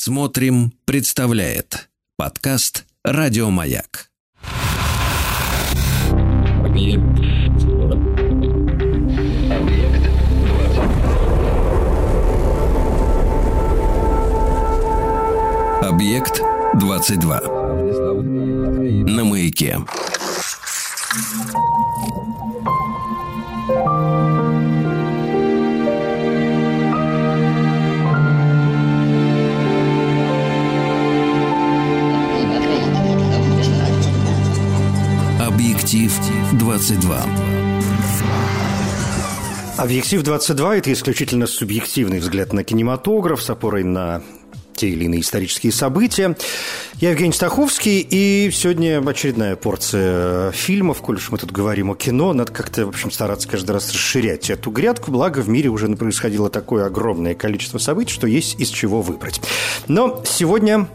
Смотрим, представляет подкаст Радиомаяк. Объект 22. На маяке. Объектив 22. Объектив 22 – это исключительно субъективный взгляд на кинематограф с опорой на те или иные исторические события. Я Евгений Стаховский, и сегодня очередная порция фильмов. Коль уж мы тут говорим о кино, надо как-то, в общем, стараться каждый раз расширять эту грядку, благо в мире уже происходило такое огромное количество событий, что есть из чего выбрать. Но сегодня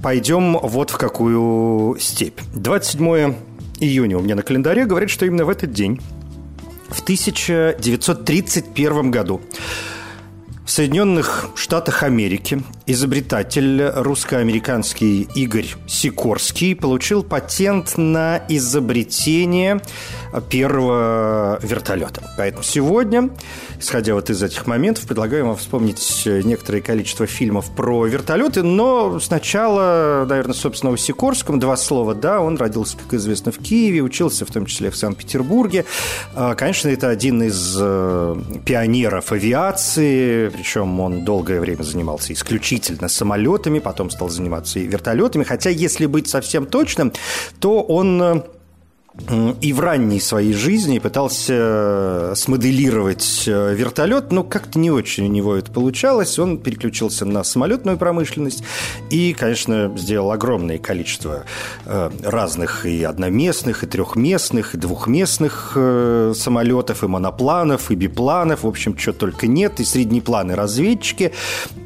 пойдем вот в какую степь. 27 июня у меня на календаре говорит, что именно в этот день, в 1931 году, в Соединенных Штатах Америки изобретатель русско-американский Игорь Сикорский получил патент на изобретение первого вертолета. Поэтому сегодня, исходя вот из этих моментов, предлагаю вам вспомнить некоторое количество фильмов про вертолеты, но сначала, наверное, собственно, о Сикорском. Два слова, да, он родился, как известно, в Киеве, учился в том числе в Санкт-Петербурге. А, конечно, это один из э, пионеров авиации, причем он долгое время занимался исключительно самолетами, потом стал заниматься и вертолетами, хотя, если быть совсем точным, то он э, и в ранней своей жизни пытался э, смоделировать э, вертолет, но как-то не очень у него это получалось. Он переключился на самолетную промышленность и, конечно, сделал огромное количество э, разных и одноместных, и трехместных, и двухместных самолетов, и монопланов, и бипланов, в общем, чего только нет, и среднепланы разведчики.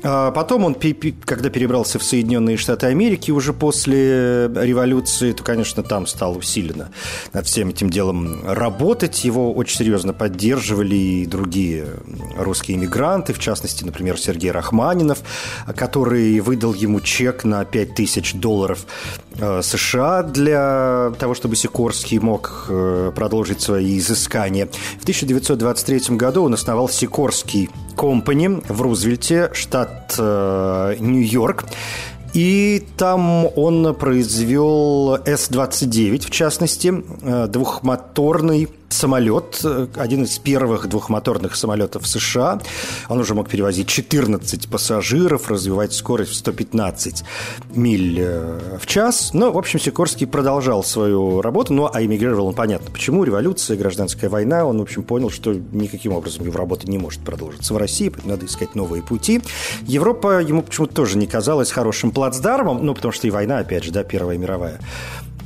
А потом он, когда перебрался в Соединенные Штаты Америки уже после революции, то, конечно, там стал усиленно над всем этим делом работать. Его очень серьезно поддерживали и другие русские иммигранты, в частности, например, Сергей Рахманинов, который выдал ему чек на 5000 долларов э, США для того, чтобы Сикорский мог э, продолжить свои изыскания. В 1923 году он основал Сикорский Компани в Рузвельте, штат э, Нью-Йорк. И там он произвел С-29, в частности, э, двухмоторный самолет, э, один из первых двухмоторных самолетов США. Он уже мог перевозить 14 пассажиров, развивать скорость в 115 миль э, в час. Но, в общем, Сикорский продолжал свою работу, ну, а эмигрировал он, понятно, почему. Революция, гражданская война. Он, в общем, понял, что никаким образом его работа не может продолжиться в России, надо искать новые пути. Европа ему почему-то тоже не казалась хорошим плацдармом, ну, потому что и война, опять же, да, Первая мировая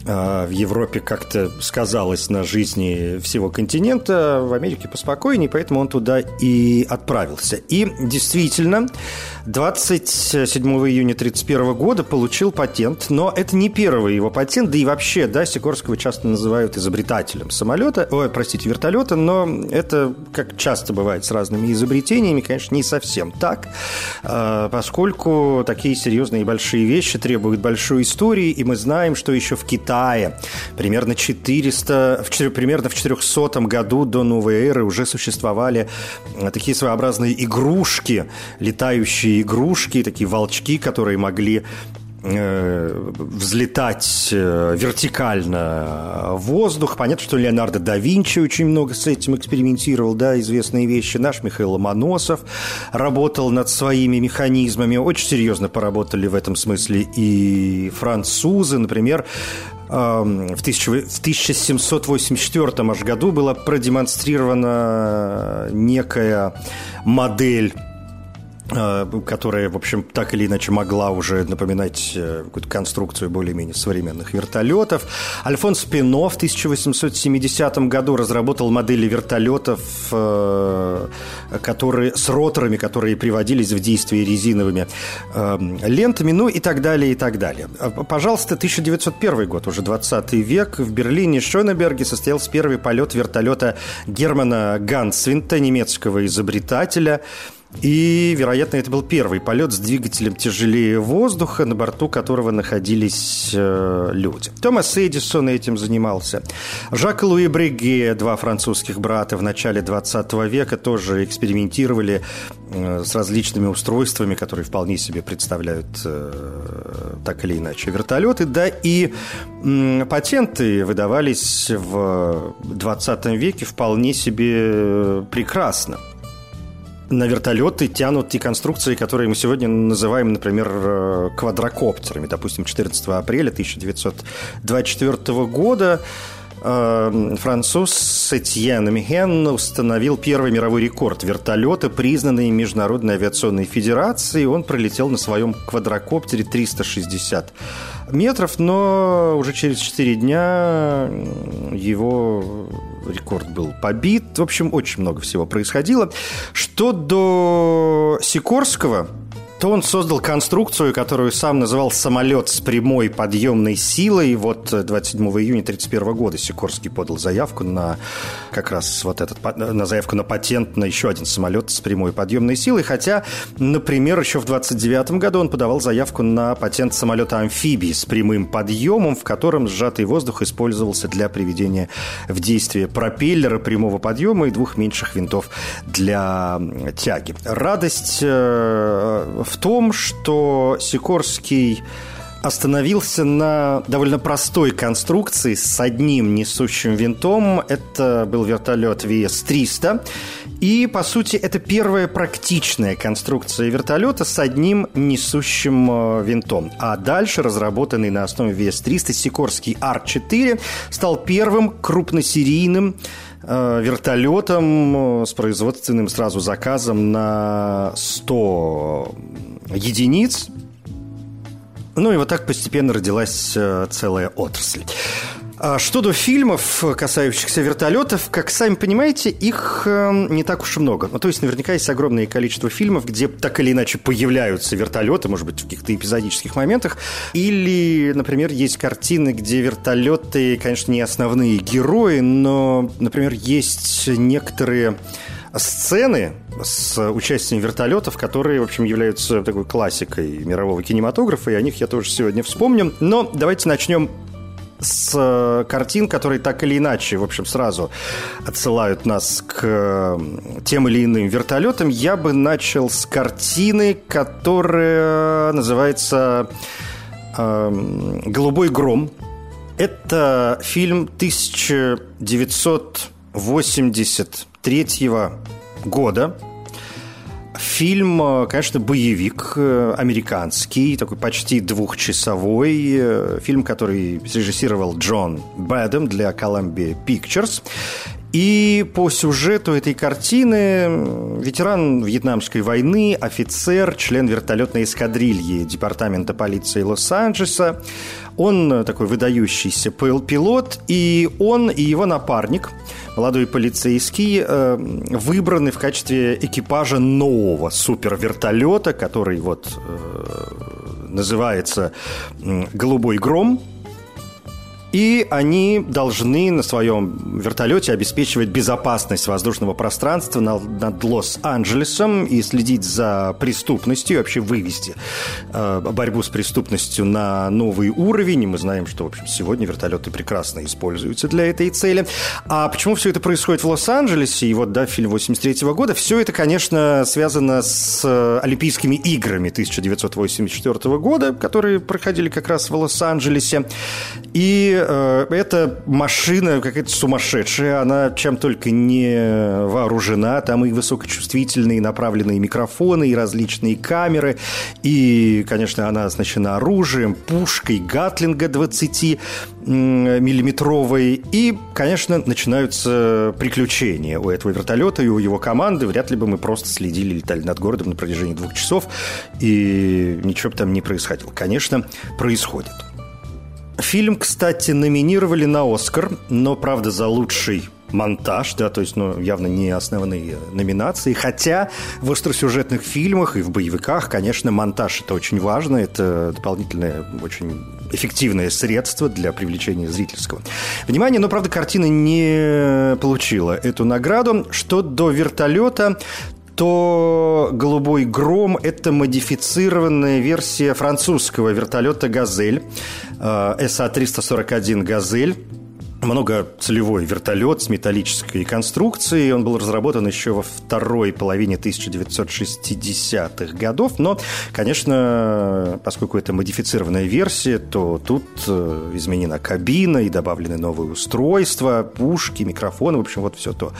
в Европе как-то сказалось на жизни всего континента, в Америке поспокойнее, поэтому он туда и отправился. И действительно, 27 июня 1931 года получил патент, но это не первый его патент, да и вообще, да, Сикорского часто называют изобретателем самолета, ой, простите, вертолета, но это, как часто бывает с разными изобретениями, конечно, не совсем так, а, поскольку такие серьезные и большие вещи требуют большой истории, и мы знаем, что еще в Китае примерно 400, в, примерно в 400 году до новой эры уже существовали такие своеобразные игрушки, летающие игрушки, такие волчки, которые могли э, взлетать э, вертикально в воздух. Понятно, что Леонардо да Винчи очень много с этим экспериментировал, да, известные вещи. Наш Михаил Ломоносов работал над своими механизмами. Очень серьезно поработали в этом смысле и французы, например, в 1784 аж году была продемонстрирована некая модель которая, в общем, так или иначе могла уже напоминать э, какую-то конструкцию более-менее современных вертолетов. Альфонс Пино в 1870 году разработал модели вертолетов, э, которые, с роторами, которые приводились в действие резиновыми лентами, ну и так далее, и так далее. Пожалуйста, 1901 год, уже 20 век. В Берлине Шонеберге состоялся первый полет вертолета Германа Гансвинта, немецкого изобретателя – И, вероятно, это был первый полет с двигателем тяжелее воздуха, на борту которого находились э, люди. Томас Эдисон этим занимался. Жак Луи Бреге, два французских брата в начале 20 века, тоже экспериментировали э, с различными устройствами, которые вполне себе представляют э, так или иначе вертолеты. Да и э, патенты выдавались в 20 веке вполне себе э, прекрасно на вертолеты тянут те конструкции, которые мы сегодня называем, например, э, квадрокоптерами. Допустим, 14 апреля 1924 года э, француз Этьен Михен установил первый мировой рекорд вертолета, признанный Международной авиационной федерацией. Он пролетел на своем квадрокоптере 360 метров, но уже через 4 дня его рекорд был побит. В общем, очень много всего происходило. Что до Сикорского, то он создал конструкцию, которую сам называл «самолет с прямой подъемной силой». Вот 27 июня 1931 года Сикорский подал заявку на как раз вот этот, на заявку на патент на еще один самолет с прямой подъемной силой. Хотя, например, еще в 29 году он подавал заявку на патент самолета-амфибии с прямым подъемом, в котором сжатый воздух использовался для приведения в действие пропеллера прямого подъема и двух меньших винтов для тяги. Радость э, в том, что Сикорский остановился на довольно простой конструкции с одним несущим винтом. Это был вертолет VS-300. И, по сути, это первая практичная конструкция вертолета с одним несущим э, винтом. А дальше, разработанный на основе VS-300, Сикорский R4 стал первым крупносерийным вертолетом э, с производственным сразу заказом на 100 единиц. Ну и вот так постепенно родилась э, целая отрасль. А что до фильмов, касающихся вертолетов, как сами понимаете, их э, не так уж и много. Ну, то есть наверняка есть огромное количество фильмов, где так или иначе появляются вертолеты, может быть, в каких-то эпизодических моментах. Или, например, есть картины, где вертолеты, конечно, не основные герои, но, например, есть некоторые сцены с участием вертолетов, которые, в общем, являются такой классикой мирового кинематографа, и о них я тоже сегодня вспомню. Но давайте начнем с э, картин, которые так или иначе, в общем, сразу отсылают нас к тем или иным вертолетам. Я бы начал с картины, которая называется э, «Голубой гром». Это фильм 1983 года – Фильм, э, конечно, боевик э, американский, такой почти двухчасовой. Э, фильм, который срежиссировал Джон Бэдом для Columbia Pictures. И по сюжету этой картины ветеран Вьетнамской войны, офицер, член вертолетной эскадрильи Департамента полиции Лос-Анджелеса. Он такой выдающийся пилот, и он и его напарник – молодой полицейский, э, выбраны в качестве экипажа нового супервертолета, который вот э, называется «Голубой гром», и они должны на своем вертолете обеспечивать безопасность воздушного пространства над Лос-Анджелесом и следить за преступностью, и вообще вывести э, борьбу с преступностью на новый уровень. И мы знаем, что, в общем, сегодня вертолеты прекрасно используются для этой цели. А почему все это происходит в Лос-Анджелесе? И вот, да, фильм 83 -го года. Все это, конечно, связано с э, Олимпийскими играми 1984 года, которые проходили как раз в Лос-Анджелесе. И э, эта машина какая-то сумасшедшая, она чем только не вооружена, там и высокочувствительные направленные микрофоны, и различные камеры, и, конечно, она оснащена оружием, пушкой Гатлинга 20 миллиметровой, и, конечно, начинаются приключения у этого вертолета и у его команды. Вряд ли бы мы просто следили, летали над городом на протяжении двух часов, и ничего бы там не происходило. Конечно, происходит. Фильм, кстати, номинировали на «Оскар», но, правда, за лучший монтаж, да, то есть, ну, явно не основные номинации, хотя в остросюжетных фильмах и в боевиках, конечно, монтаж это очень важно, это дополнительное, очень эффективное средство для привлечения зрительского внимания, но, правда, картина не получила эту награду. Что до вертолета, то «Голубой гром» – это модифицированная версия французского вертолета «Газель», СА-341 «Газель», многоцелевой вертолет с металлической конструкцией. Он был разработан еще во второй половине 1960-х годов. Но, конечно, поскольку это модифицированная версия, то тут э, изменена кабина и добавлены новые устройства, пушки, микрофоны. В общем, вот все то,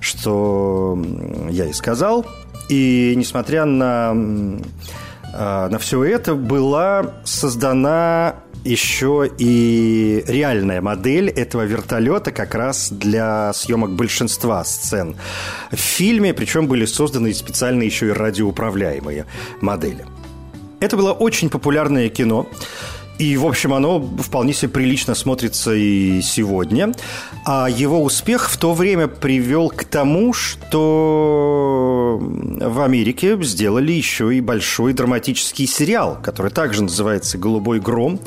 что я и сказал. И несмотря на, э, на все это, была создана еще и реальная модель этого вертолета как раз для съемок большинства сцен в фильме, причем были созданы специально еще и радиоуправляемые модели. Это было очень популярное кино. И, в общем, оно вполне себе прилично смотрится и сегодня. А его успех в то время привел к тому, что в Америке сделали еще и большой драматический сериал, который также называется «Голубой гром».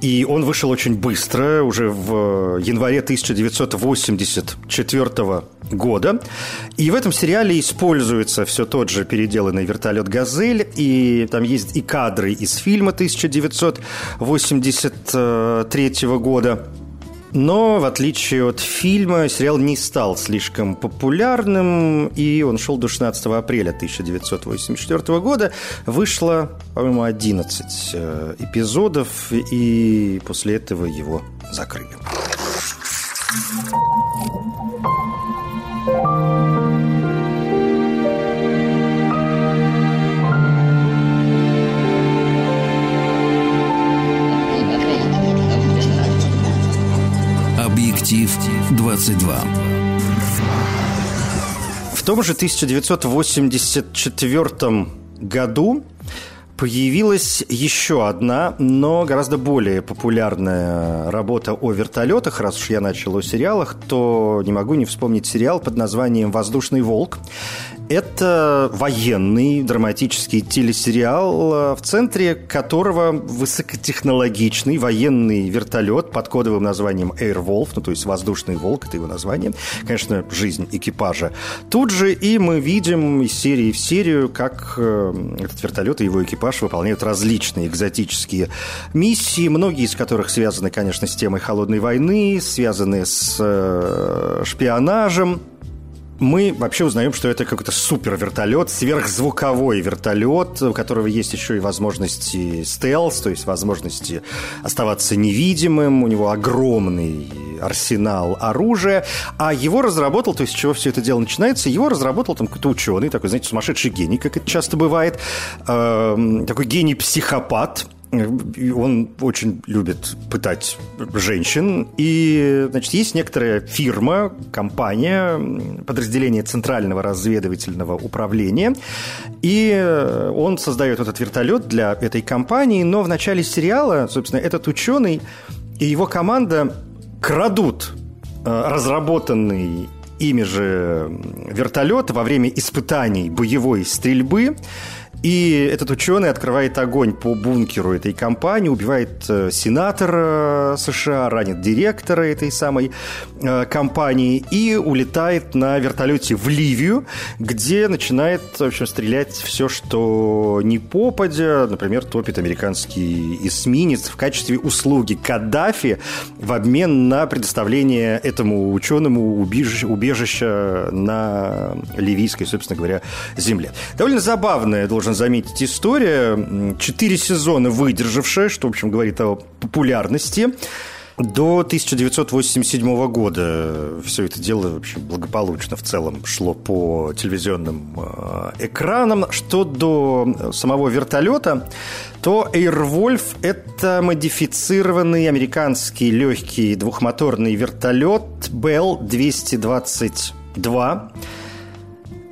И он вышел очень быстро, уже в январе 1984 года. И в этом сериале используется все тот же переделанный вертолет «Газель», и там есть и кадры из фильма 1983 года. Но, в отличие от фильма, сериал не стал слишком популярным, и он шел до 16 апреля 1984 года. Вышло, по-моему, 11 э, эпизодов, и после этого его закрыли. Объектив 22. В том же 1984 году появилась еще одна, но гораздо более популярная работа о вертолетах. Раз уж я начал о сериалах, то не могу не вспомнить сериал под названием «Воздушный волк». Это военный драматический телесериал, в центре которого высокотехнологичный военный вертолет под кодовым названием Air Wolf, ну то есть воздушный волк, это его название. Конечно, жизнь экипажа. Тут же и мы видим из серии в серию, как э, этот вертолет и его экипаж выполняют различные экзотические миссии, многие из которых связаны, конечно, с темой холодной войны, связаны с э, шпионажем, мы вообще узнаем, что это какой-то супер вертолет, сверхзвуковой вертолет, у которого есть еще и возможности стелс, то есть возможности оставаться невидимым, у него огромный арсенал оружия, а его разработал, то есть с чего все это дело начинается, его разработал там какой-то ученый, такой, знаете, сумасшедший гений, как это часто бывает, э, такой гений-психопат, он очень любит пытать женщин. И, значит, есть некоторая фирма, компания, подразделение Центрального разведывательного управления. И он создает этот вертолет для этой компании. Но в начале сериала, собственно, этот ученый и его команда крадут э, разработанный ими же вертолет во время испытаний боевой стрельбы и этот ученый открывает огонь по бункеру этой компании, убивает э, сенатора США, ранит директора этой самой э, компании и улетает на вертолете в Ливию, где начинает, в общем, стрелять все, что не попадя. Например, топит американский эсминец в качестве услуги Каддафи в обмен на предоставление этому ученому убежища, на ливийской, собственно говоря, земле. Довольно забавная, должен должен заметить, история. Четыре сезона выдержавшая, что, в общем, говорит о популярности. До 1987 года все это дело вообще благополучно в целом шло по телевизионным э, экранам. Что до самого вертолета, то Airwolf – это модифицированный американский легкий двухмоторный вертолет Bell 222.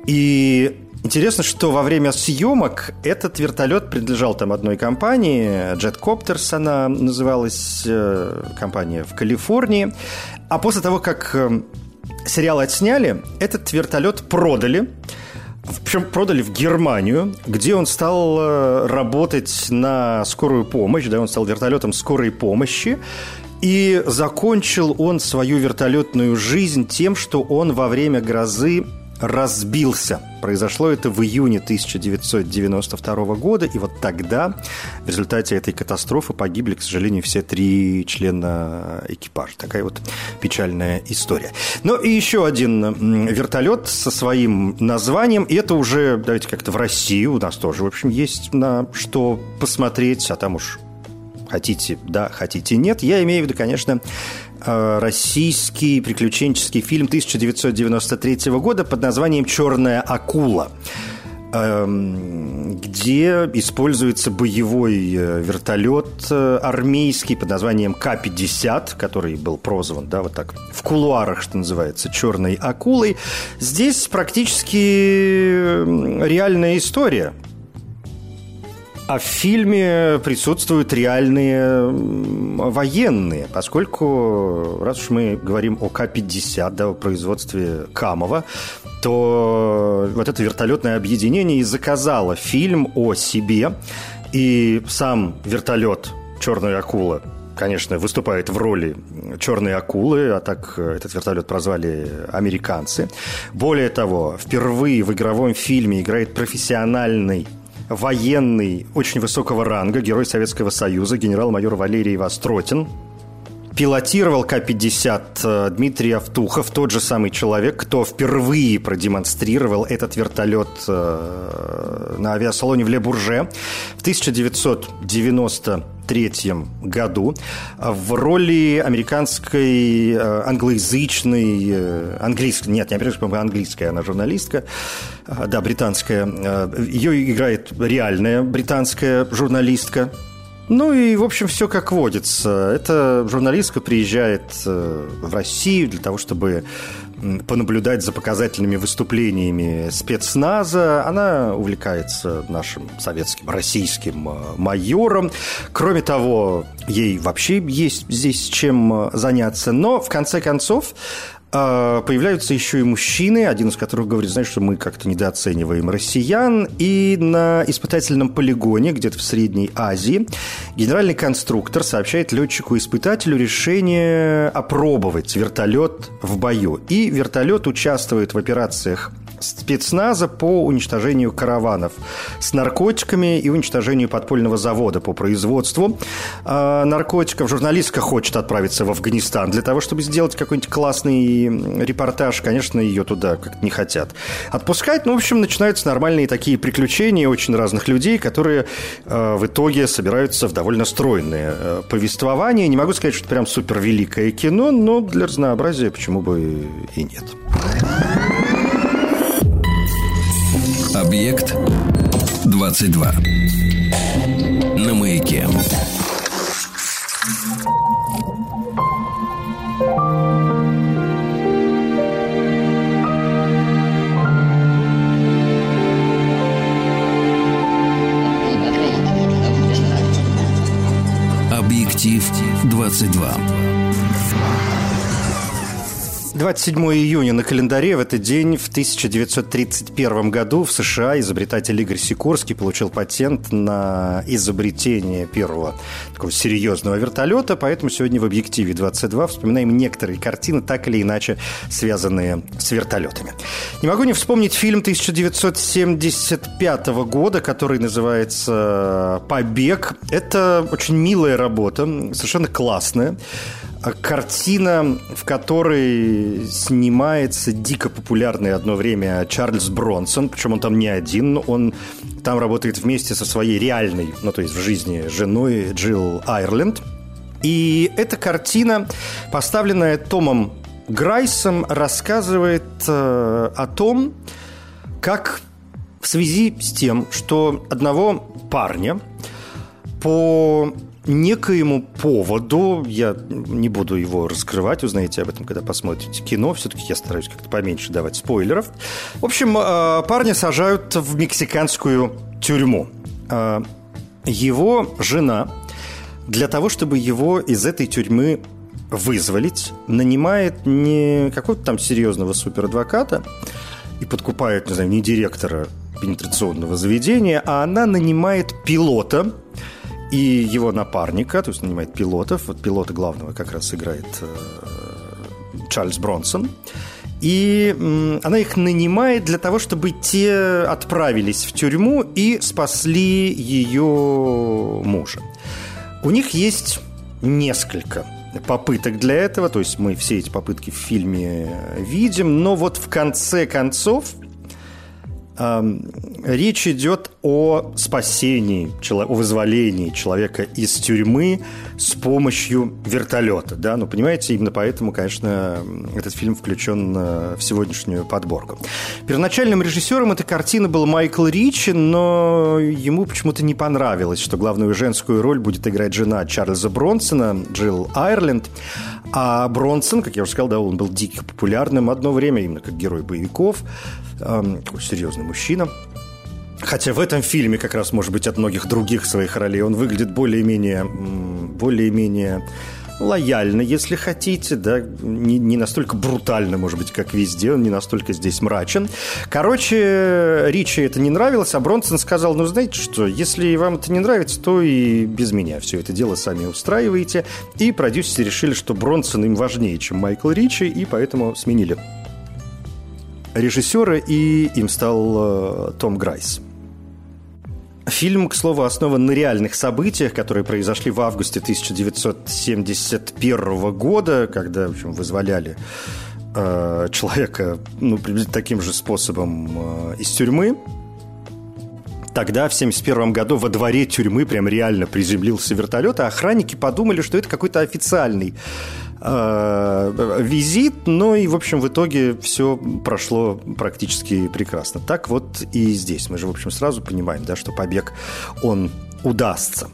И Интересно, что во время съемок этот вертолет принадлежал там одной компании, Jetcopters она называлась, э, компания в Калифорнии. А после того, как э, сериал отсняли, этот вертолет продали. Причем продали в Германию, где он стал э, работать на скорую помощь, да, он стал вертолетом скорой помощи. И закончил он свою вертолетную жизнь тем, что он во время грозы разбился. Произошло это в июне 1992 года, и вот тогда в результате этой катастрофы погибли, к сожалению, все три члена экипажа. Такая вот печальная история. Ну и еще один вертолет со своим названием, и это уже, давайте как-то в России у нас тоже, в общем, есть на что посмотреть, а там уж хотите да, хотите нет. Я имею в виду, конечно, российский приключенческий фильм 1993 года под названием «Черная акула» эм, где используется боевой э, вертолет э, армейский под названием К-50, который был прозван, да, вот так, в кулуарах, что называется, черной акулой. Здесь практически реальная история – а в фильме присутствуют реальные военные, поскольку, раз уж мы говорим о К-50, да, о производстве Камова, то вот это вертолетное объединение и заказало фильм о себе, и сам вертолет «Черная акула» конечно, выступает в роли черной акулы, а так этот вертолет прозвали американцы. Более того, впервые в игровом фильме играет профессиональный военный очень высокого ранга, герой Советского Союза, генерал-майор Валерий Востротин. Пилотировал К-50 э, Дмитрий Автухов, тот же самый человек, кто впервые продемонстрировал этот вертолет э, на авиасалоне в Ле-Бурже в 1993 году в роли американской э, англоязычной, английской, нет, не американской, английская, она журналистка, да, британская. Ее играет реальная британская журналистка. Ну и, в общем, все как водится. Эта журналистка приезжает э, в Россию для того, чтобы понаблюдать за показательными выступлениями спецназа. Она увлекается нашим советским, российским э, майором. Кроме того, ей вообще есть здесь чем э, заняться. Но, в конце концов, появляются еще и мужчины, один из которых говорит, знаешь, что мы как-то недооцениваем россиян. И на испытательном полигоне, где-то в Средней Азии, генеральный конструктор сообщает летчику-испытателю решение опробовать вертолет в бою. И вертолет участвует в операциях спецназа по уничтожению караванов с наркотиками и уничтожению подпольного завода по производству э, наркотиков. Журналистка хочет отправиться в Афганистан для того, чтобы сделать какой-нибудь классный репортаж. Конечно, ее туда как не хотят отпускать. Ну, в общем, начинаются нормальные такие приключения очень разных людей, которые э, в итоге собираются в довольно стройное э, повествование. Не могу сказать, что это прям супер великое кино, но для разнообразия почему бы и нет. Объект 22. На маяке. Объектив 22. 27 июня на календаре в этот день в 1931 году в США изобретатель Игорь Сикорский получил патент на изобретение первого такого серьезного вертолета, поэтому сегодня в объективе 22 вспоминаем некоторые картины, так или иначе связанные с вертолетами. Не могу не вспомнить фильм 1975 года, который называется «Побег». Это очень милая работа, совершенно классная. А картина, в которой снимается дико популярный одно время Чарльз Бронсон, причем он там не один, он там работает вместе со своей реальной, ну то есть в жизни женой Джилл Айрленд. И эта картина, поставленная Томом Грайсом, рассказывает э, о том, как в связи с тем, что одного парня по некоему поводу, я не буду его раскрывать, узнаете об этом, когда посмотрите кино, все-таки я стараюсь как-то поменьше давать спойлеров. В общем, э, парня сажают в мексиканскую тюрьму. Э, его жена для того, чтобы его из этой тюрьмы вызволить, нанимает не какого-то там серьезного суперадвоката и подкупает, не знаю, не директора пенетрационного заведения, а она нанимает пилота, и его напарника, то есть нанимает пилотов. Вот пилота главного как раз играет э, Чарльз Бронсон. И она их нанимает для того, чтобы те отправились в тюрьму и спасли ее мужа. У них есть несколько попыток для этого, то есть мы все эти попытки в фильме видим, но вот в конце концов речь идет о спасении, о вызволении человека из тюрьмы с помощью вертолета. Да? Ну, понимаете, именно поэтому, конечно, этот фильм включен в сегодняшнюю подборку. Первоначальным режиссером этой картины был Майкл Ричи, но ему почему-то не понравилось, что главную женскую роль будет играть жена Чарльза Бронсона, Джилл Айрленд. А Бронсон, как я уже сказал, да, он был дико популярным одно время, именно как герой боевиков такой серьезный мужчина. Хотя в этом фильме, как раз, может быть, от многих других своих ролей, он выглядит более-менее, более-менее лояльно, если хотите, да, не, не настолько брутально, может быть, как везде, он не настолько здесь мрачен. Короче, Ричи это не нравилось, а Бронсон сказал, ну, знаете что, если вам это не нравится, то и без меня все это дело сами устраиваете. И продюсеры решили, что Бронсон им важнее, чем Майкл Ричи, и поэтому сменили режиссера, и им стал э, Том Грайс. Фильм, к слову, основан на реальных событиях, которые произошли в августе 1971 года, когда, в общем, вызволяли э, человека ну, таким же способом э, из тюрьмы. Тогда, в 1971 году, во дворе тюрьмы прям реально приземлился вертолет, а охранники подумали, что это какой-то официальный визит, но и, в общем, в итоге все прошло практически прекрасно. Так вот и здесь. Мы же, в общем, сразу понимаем, да, что побег, он удастся.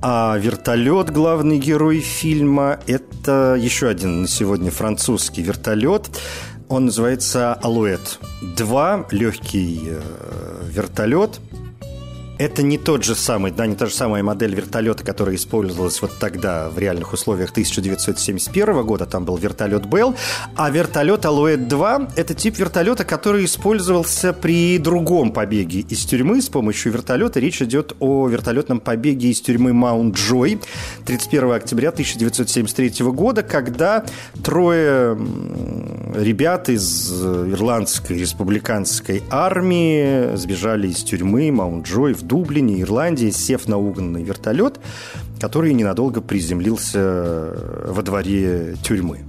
А вертолет, главный герой фильма, это еще один на сегодня французский вертолет. Он называется «Алуэт». Два, легкий э, вертолет – это не тот же самый, да, не та же самая модель вертолета, которая использовалась вот тогда в реальных условиях 1971 года. Там был вертолет Белл. А вертолет Алуэт-2 – это тип вертолета, который использовался при другом побеге из тюрьмы с помощью вертолета. Речь идет о вертолетном побеге из тюрьмы Маунт-Джой 31 октября 1973 года, когда трое ребят из ирландской республиканской армии сбежали из тюрьмы Маунт-Джой в Дублине, Ирландии, сев на угнанный вертолет, который ненадолго приземлился во дворе тюрьмы.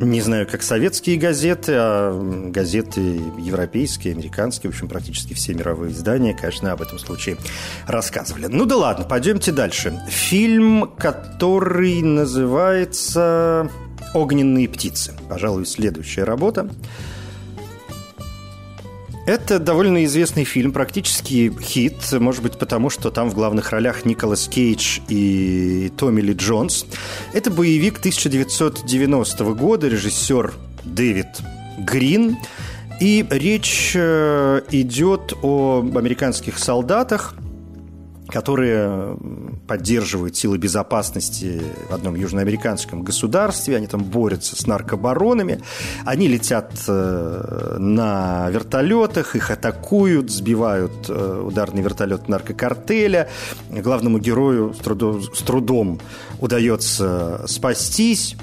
Не знаю, как советские газеты, а газеты европейские, американские, в общем, практически все мировые издания, конечно, об этом случае рассказывали. Ну да ладно, пойдемте дальше. Фильм, который называется «Огненные птицы». Пожалуй, следующая работа. Это довольно известный фильм, практически хит, может быть, потому что там в главных ролях Николас Кейдж и Томми Ли Джонс. Это боевик 1990 года, режиссер Дэвид Грин. И речь э, идет о американских солдатах, которые поддерживают силы безопасности в одном южноамериканском государстве. Они там борются с наркобаронами. Они летят э, на вертолетах, их атакуют, сбивают э, ударный вертолет наркокартеля. Главному герою с трудом, с трудом удается спастись.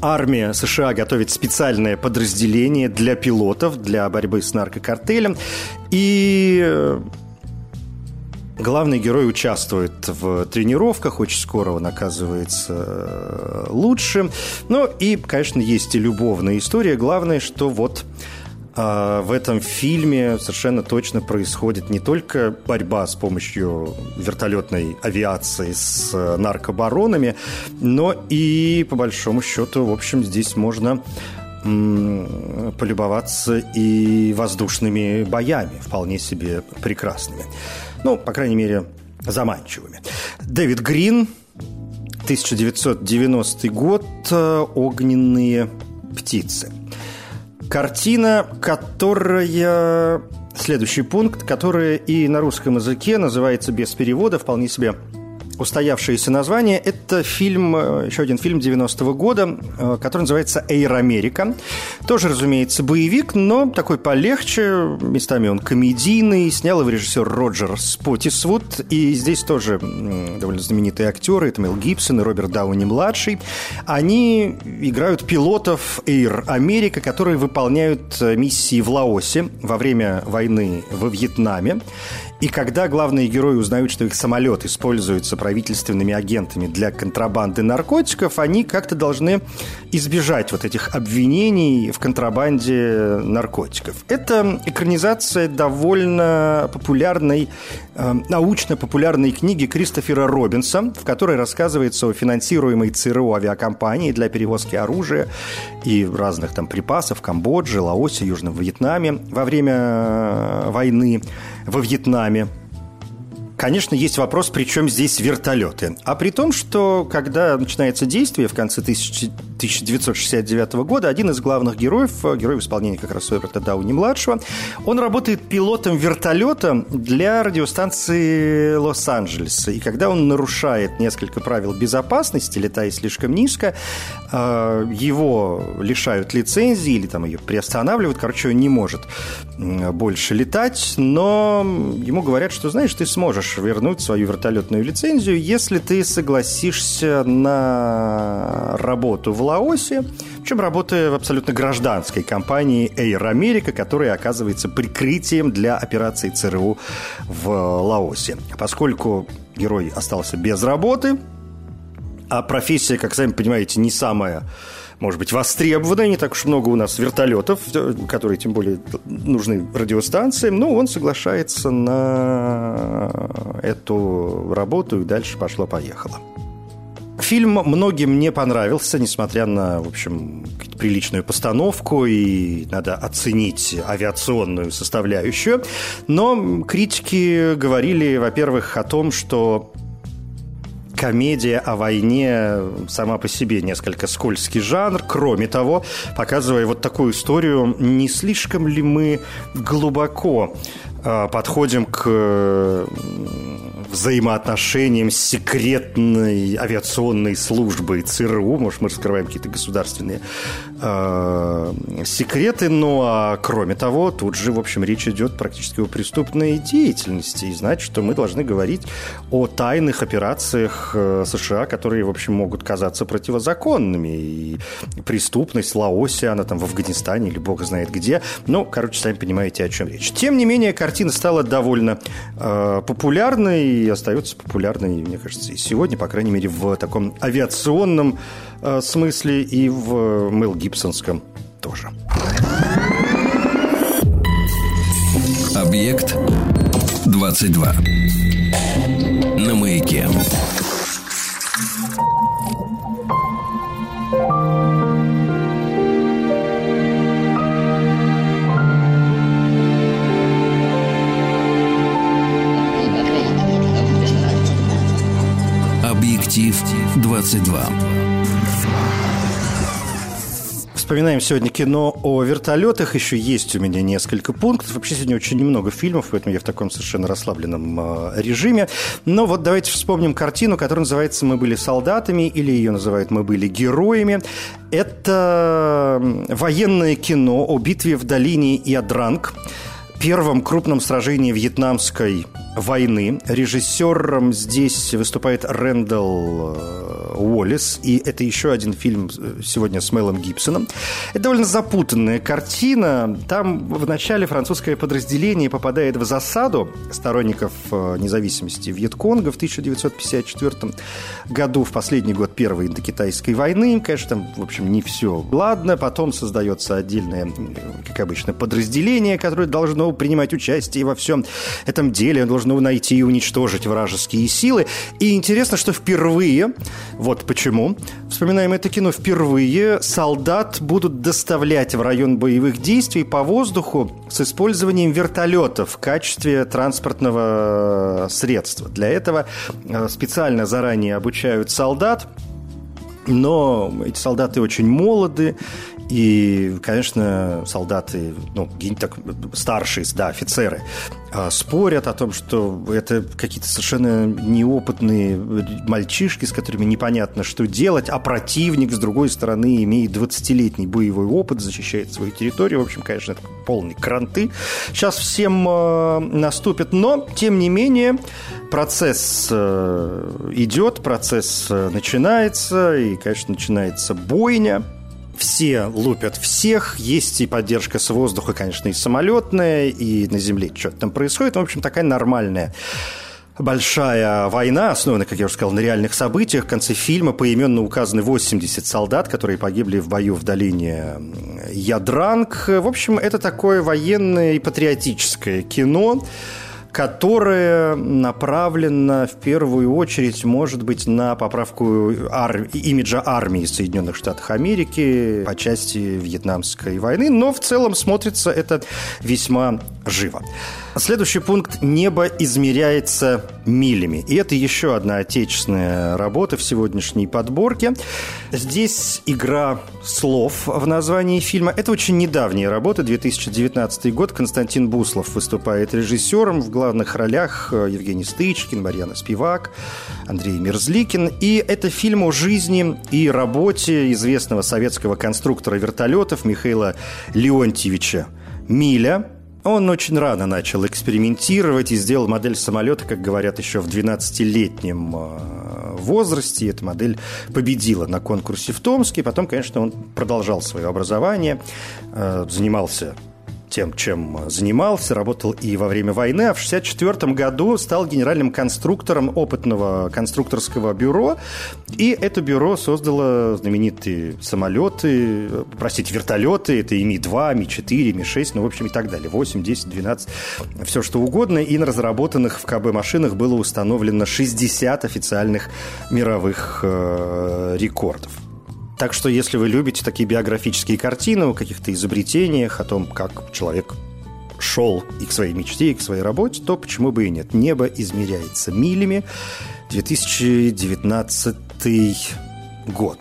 Армия США готовит специальное подразделение для пилотов, для борьбы с наркокартелем. И э, Главный герой участвует в тренировках, очень скоро он оказывается э, лучше. Ну и, конечно, есть и любовная история. Главное, что вот а, в этом фильме совершенно точно происходит не только борьба с помощью вертолетной авиации с э, наркобаронами, но и, по большому счету, в общем, здесь можно полюбоваться и воздушными боями, вполне себе прекрасными. Ну, по крайней мере, заманчивыми. Дэвид Грин, 1990 год, «Огненные птицы». Картина, которая... Следующий пункт, который и на русском языке называется без перевода вполне себе устоявшееся название. Это фильм, э, еще один фильм 90-го года, э, который называется «Эйр Америка». Тоже, разумеется, боевик, но такой полегче. Местами он комедийный. Снял его режиссер Роджер Спотисвуд. И здесь тоже довольно знаменитые актеры. Это Мел Гибсон и Роберт Дауни-младший. Они играют пилотов «Эйр Америка», которые выполняют э, миссии в Лаосе во время войны во Вьетнаме. И когда главные герои узнают, что их самолет используется правительственными агентами для контрабанды наркотиков, они как-то должны избежать вот этих обвинений в контрабанде наркотиков. Это экранизация довольно популярной, э, научно-популярной книги Кристофера Робинса, в которой рассказывается о финансируемой ЦРУ авиакомпании для перевозки оружия и разных там припасов в Камбодже, Лаосе, Южном Вьетнаме во время э, войны во Вьетнаме. нами. Конечно, есть вопрос, при чем здесь вертолеты. А при том, что когда начинается действие в конце 1969 года, один из главных героев, герой в исполнении как раз Роберта Дауни-младшего, он работает пилотом вертолета для радиостанции Лос-Анджелеса. И когда он нарушает несколько правил безопасности, летая слишком низко, э, его лишают лицензии или там ее приостанавливают. Короче, он не может больше летать, но ему говорят, что, знаешь, ты сможешь вернуть свою вертолетную лицензию, если ты согласишься на работу в Лаосе, причем работая в абсолютно гражданской компании Air America, которая оказывается прикрытием для операции ЦРУ в Лаосе. Поскольку герой остался без работы, а профессия, как сами понимаете, не самая может быть, востребованная, не так уж много у нас вертолетов, которые тем более нужны радиостанциям, но он соглашается на эту работу и дальше пошло-поехало. Фильм многим не понравился, несмотря на, в общем, приличную постановку, и надо оценить авиационную составляющую. Но критики говорили, во-первых, о том, что комедия о войне сама по себе несколько скользкий жанр. Кроме того, показывая вот такую историю, не слишком ли мы глубоко э, подходим к взаимоотношениям с секретной авиационной службой ЦРУ. Может, мы раскрываем какие-то государственные э, секреты. Ну, а кроме того, тут же, в общем, речь идет практически о преступной деятельности. И значит, что мы должны говорить о тайных операциях э, США, которые, в общем, могут казаться противозаконными. И преступность Лаосе, она там в Афганистане или бог знает где. Ну, короче, сами понимаете, о чем речь. Тем не менее, картина стала довольно э, популярной и остается популярной, мне кажется, и сегодня, по крайней мере, в таком авиационном э, смысле и в Мэл Гибсонском тоже. Объект 22. На маяке. 22. Вспоминаем сегодня кино о вертолетах. Еще есть у меня несколько пунктов. Вообще сегодня очень немного фильмов, поэтому я в таком совершенно расслабленном э, режиме. Но вот давайте вспомним картину, которая называется «Мы были солдатами» или ее называют «Мы были героями». Это военное кино о битве в долине Ядранг первом крупном сражении вьетнамской войны. Режиссером здесь выступает Рэндалл э, Уоллес, и это еще один фильм э, сегодня с Мелом Гибсоном. Это довольно запутанная картина. Там в начале французское подразделение попадает в засаду сторонников э, независимости Вьетконга в 1954 году, в последний год Первой Индокитайской войны. Конечно, там, в общем, не все ладно. Потом создается отдельное, как обычно, подразделение, которое должно принимать участие во всем этом деле. Он должен должно найти и уничтожить вражеские силы. И интересно, что впервые, вот почему, вспоминаем это кино, впервые солдат будут доставлять в район боевых действий по воздуху с использованием вертолетов в качестве транспортного средства. Для этого э, специально заранее обучают солдат, но эти солдаты очень молоды, И, конечно, солдаты, ну, так, старшие, да, офицеры, а, спорят о том, что это какие-то совершенно неопытные мальчишки, с которыми непонятно, что делать, а противник, с другой стороны, имеет 20-летний боевой опыт, защищает свою территорию. В общем, конечно, это полные кранты. Сейчас всем э, наступит, но, тем не менее, процесс э, идет, процесс э, начинается, и, конечно, начинается бойня все лупят всех, есть и поддержка с воздуха, конечно, и самолетная, и на земле что-то там происходит. В общем, такая нормальная большая война, основана, как я уже сказал, на реальных событиях. В конце фильма поименно указаны 80 солдат, которые погибли в бою в долине Ядранг. В общем, это такое военное и патриотическое кино которое направлено в первую очередь, может быть, на поправку ар... имиджа армии Соединенных Штатов Америки по части Вьетнамской войны, но в целом смотрится это весьма живо. Следующий пункт. Небо измеряется милями. И это еще одна отечественная работа в сегодняшней подборке. Здесь игра слов в названии фильма. Это очень недавняя работа, 2019 год. Константин Буслов выступает режиссером. В главных ролях Евгений Стычкин, Марьяна Спивак, Андрей Мерзликин. И это фильм о жизни и работе известного советского конструктора вертолетов Михаила Леонтьевича Миля – он очень рано начал экспериментировать и сделал модель самолета, как говорят, еще в 12-летнем э, возрасте. Эта модель победила на конкурсе в Томске. Потом, конечно, он продолжал свое образование, э, занимался тем, чем занимался, работал и во время войны, а в 1964 году стал генеральным конструктором опытного конструкторского бюро, и это бюро создало знаменитые самолеты, простите, вертолеты, это и Ми-2, Ми-4, Ми-6, ну, в общем, и так далее, 8, 10, 12, все что угодно, и на разработанных в КБ машинах было установлено 60 официальных мировых э, рекордов. Так что, если вы любите такие биографические картины о каких-то изобретениях, о том, как человек шел и к своей мечте, и к своей работе, то почему бы и нет? Небо измеряется милями. 2019 год.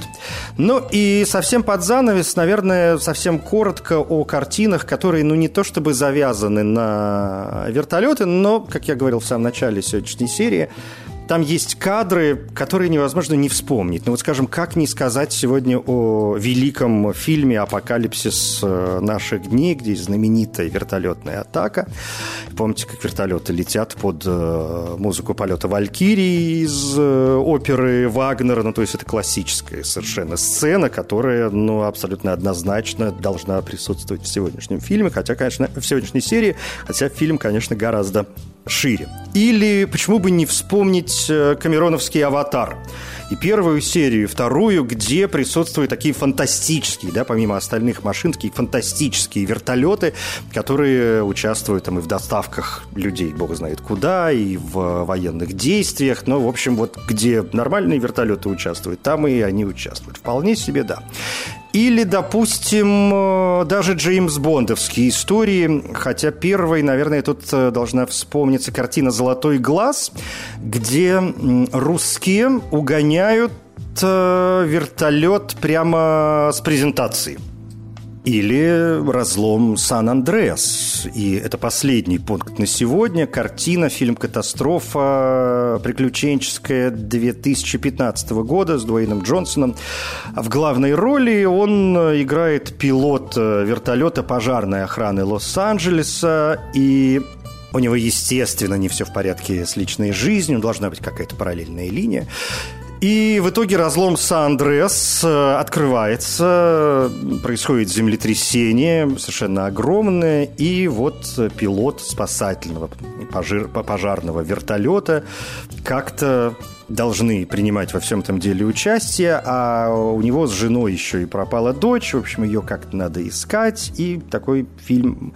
Ну и совсем под занавес, наверное, совсем коротко о картинах, которые, ну, не то чтобы завязаны на вертолеты, но, как я говорил в самом начале сегодняшней серии, там есть кадры, которые невозможно не вспомнить. Ну вот, скажем, как не сказать сегодня о великом фильме «Апокалипсис э, наших дней», где знаменитая вертолетная атака. Помните, как вертолеты летят под э, музыку полета Валькирии из э, оперы Вагнера? Ну, то есть это классическая совершенно сцена, которая, ну, абсолютно однозначно должна присутствовать в сегодняшнем фильме, хотя, конечно, в сегодняшней серии, хотя фильм, конечно, гораздо шире. Или почему бы не вспомнить э, камероновский «Аватар» и первую серию, и вторую, где присутствуют такие фантастические, да, помимо остальных машин, такие фантастические вертолеты, которые участвуют там и в доставках людей, бог знает куда, и в военных действиях. Но, в общем, вот где нормальные вертолеты участвуют, там и они участвуют. Вполне себе, да. Или, допустим, э, даже Джеймс Бондовские истории, хотя первой, наверное, тут э, должна вспомниться картина «Золотой глаз», где русские угоняют э, вертолет прямо с презентацией. Или разлом Сан-Андреас. И это последний пункт на сегодня. Картина, фильм «Катастрофа» приключенческая 2015 года с Дуэйном Джонсоном. В главной роли он играет пилот вертолета пожарной охраны Лос-Анджелеса. И у него, естественно, не все в порядке с личной жизнью, должна быть какая-то параллельная линия. И в итоге разлом Сан-Андреас э, открывается, происходит землетрясение совершенно огромное, и вот пилот спасательного пожарного вертолета как-то должны принимать во всем этом деле участие, а у него с женой еще и пропала дочь, в общем, ее как-то надо искать, и такой фильм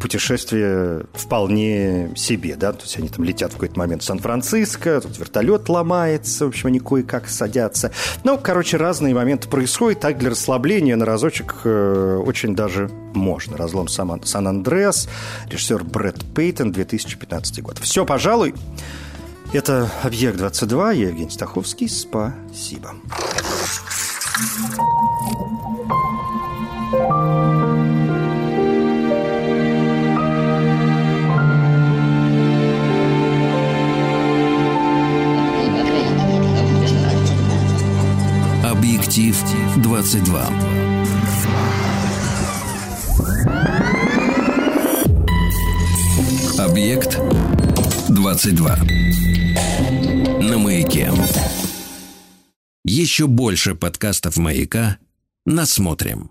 путешествие вполне себе, да, то есть они там летят в какой-то момент в Сан-Франциско, тут вертолет ломается, в общем, они кое-как садятся. Ну, короче, разные моменты происходят, так для расслабления на разочек э, очень даже можно. «Разлом Сан-Андреас», режиссер Брэд Пейтон, 2015 год. Все, пожалуй. Это «Объект-22», я Евгений Стаховский. Спасибо. Объектив 22. Объект 22. На маяке. Еще больше подкастов маяка. Насмотрим.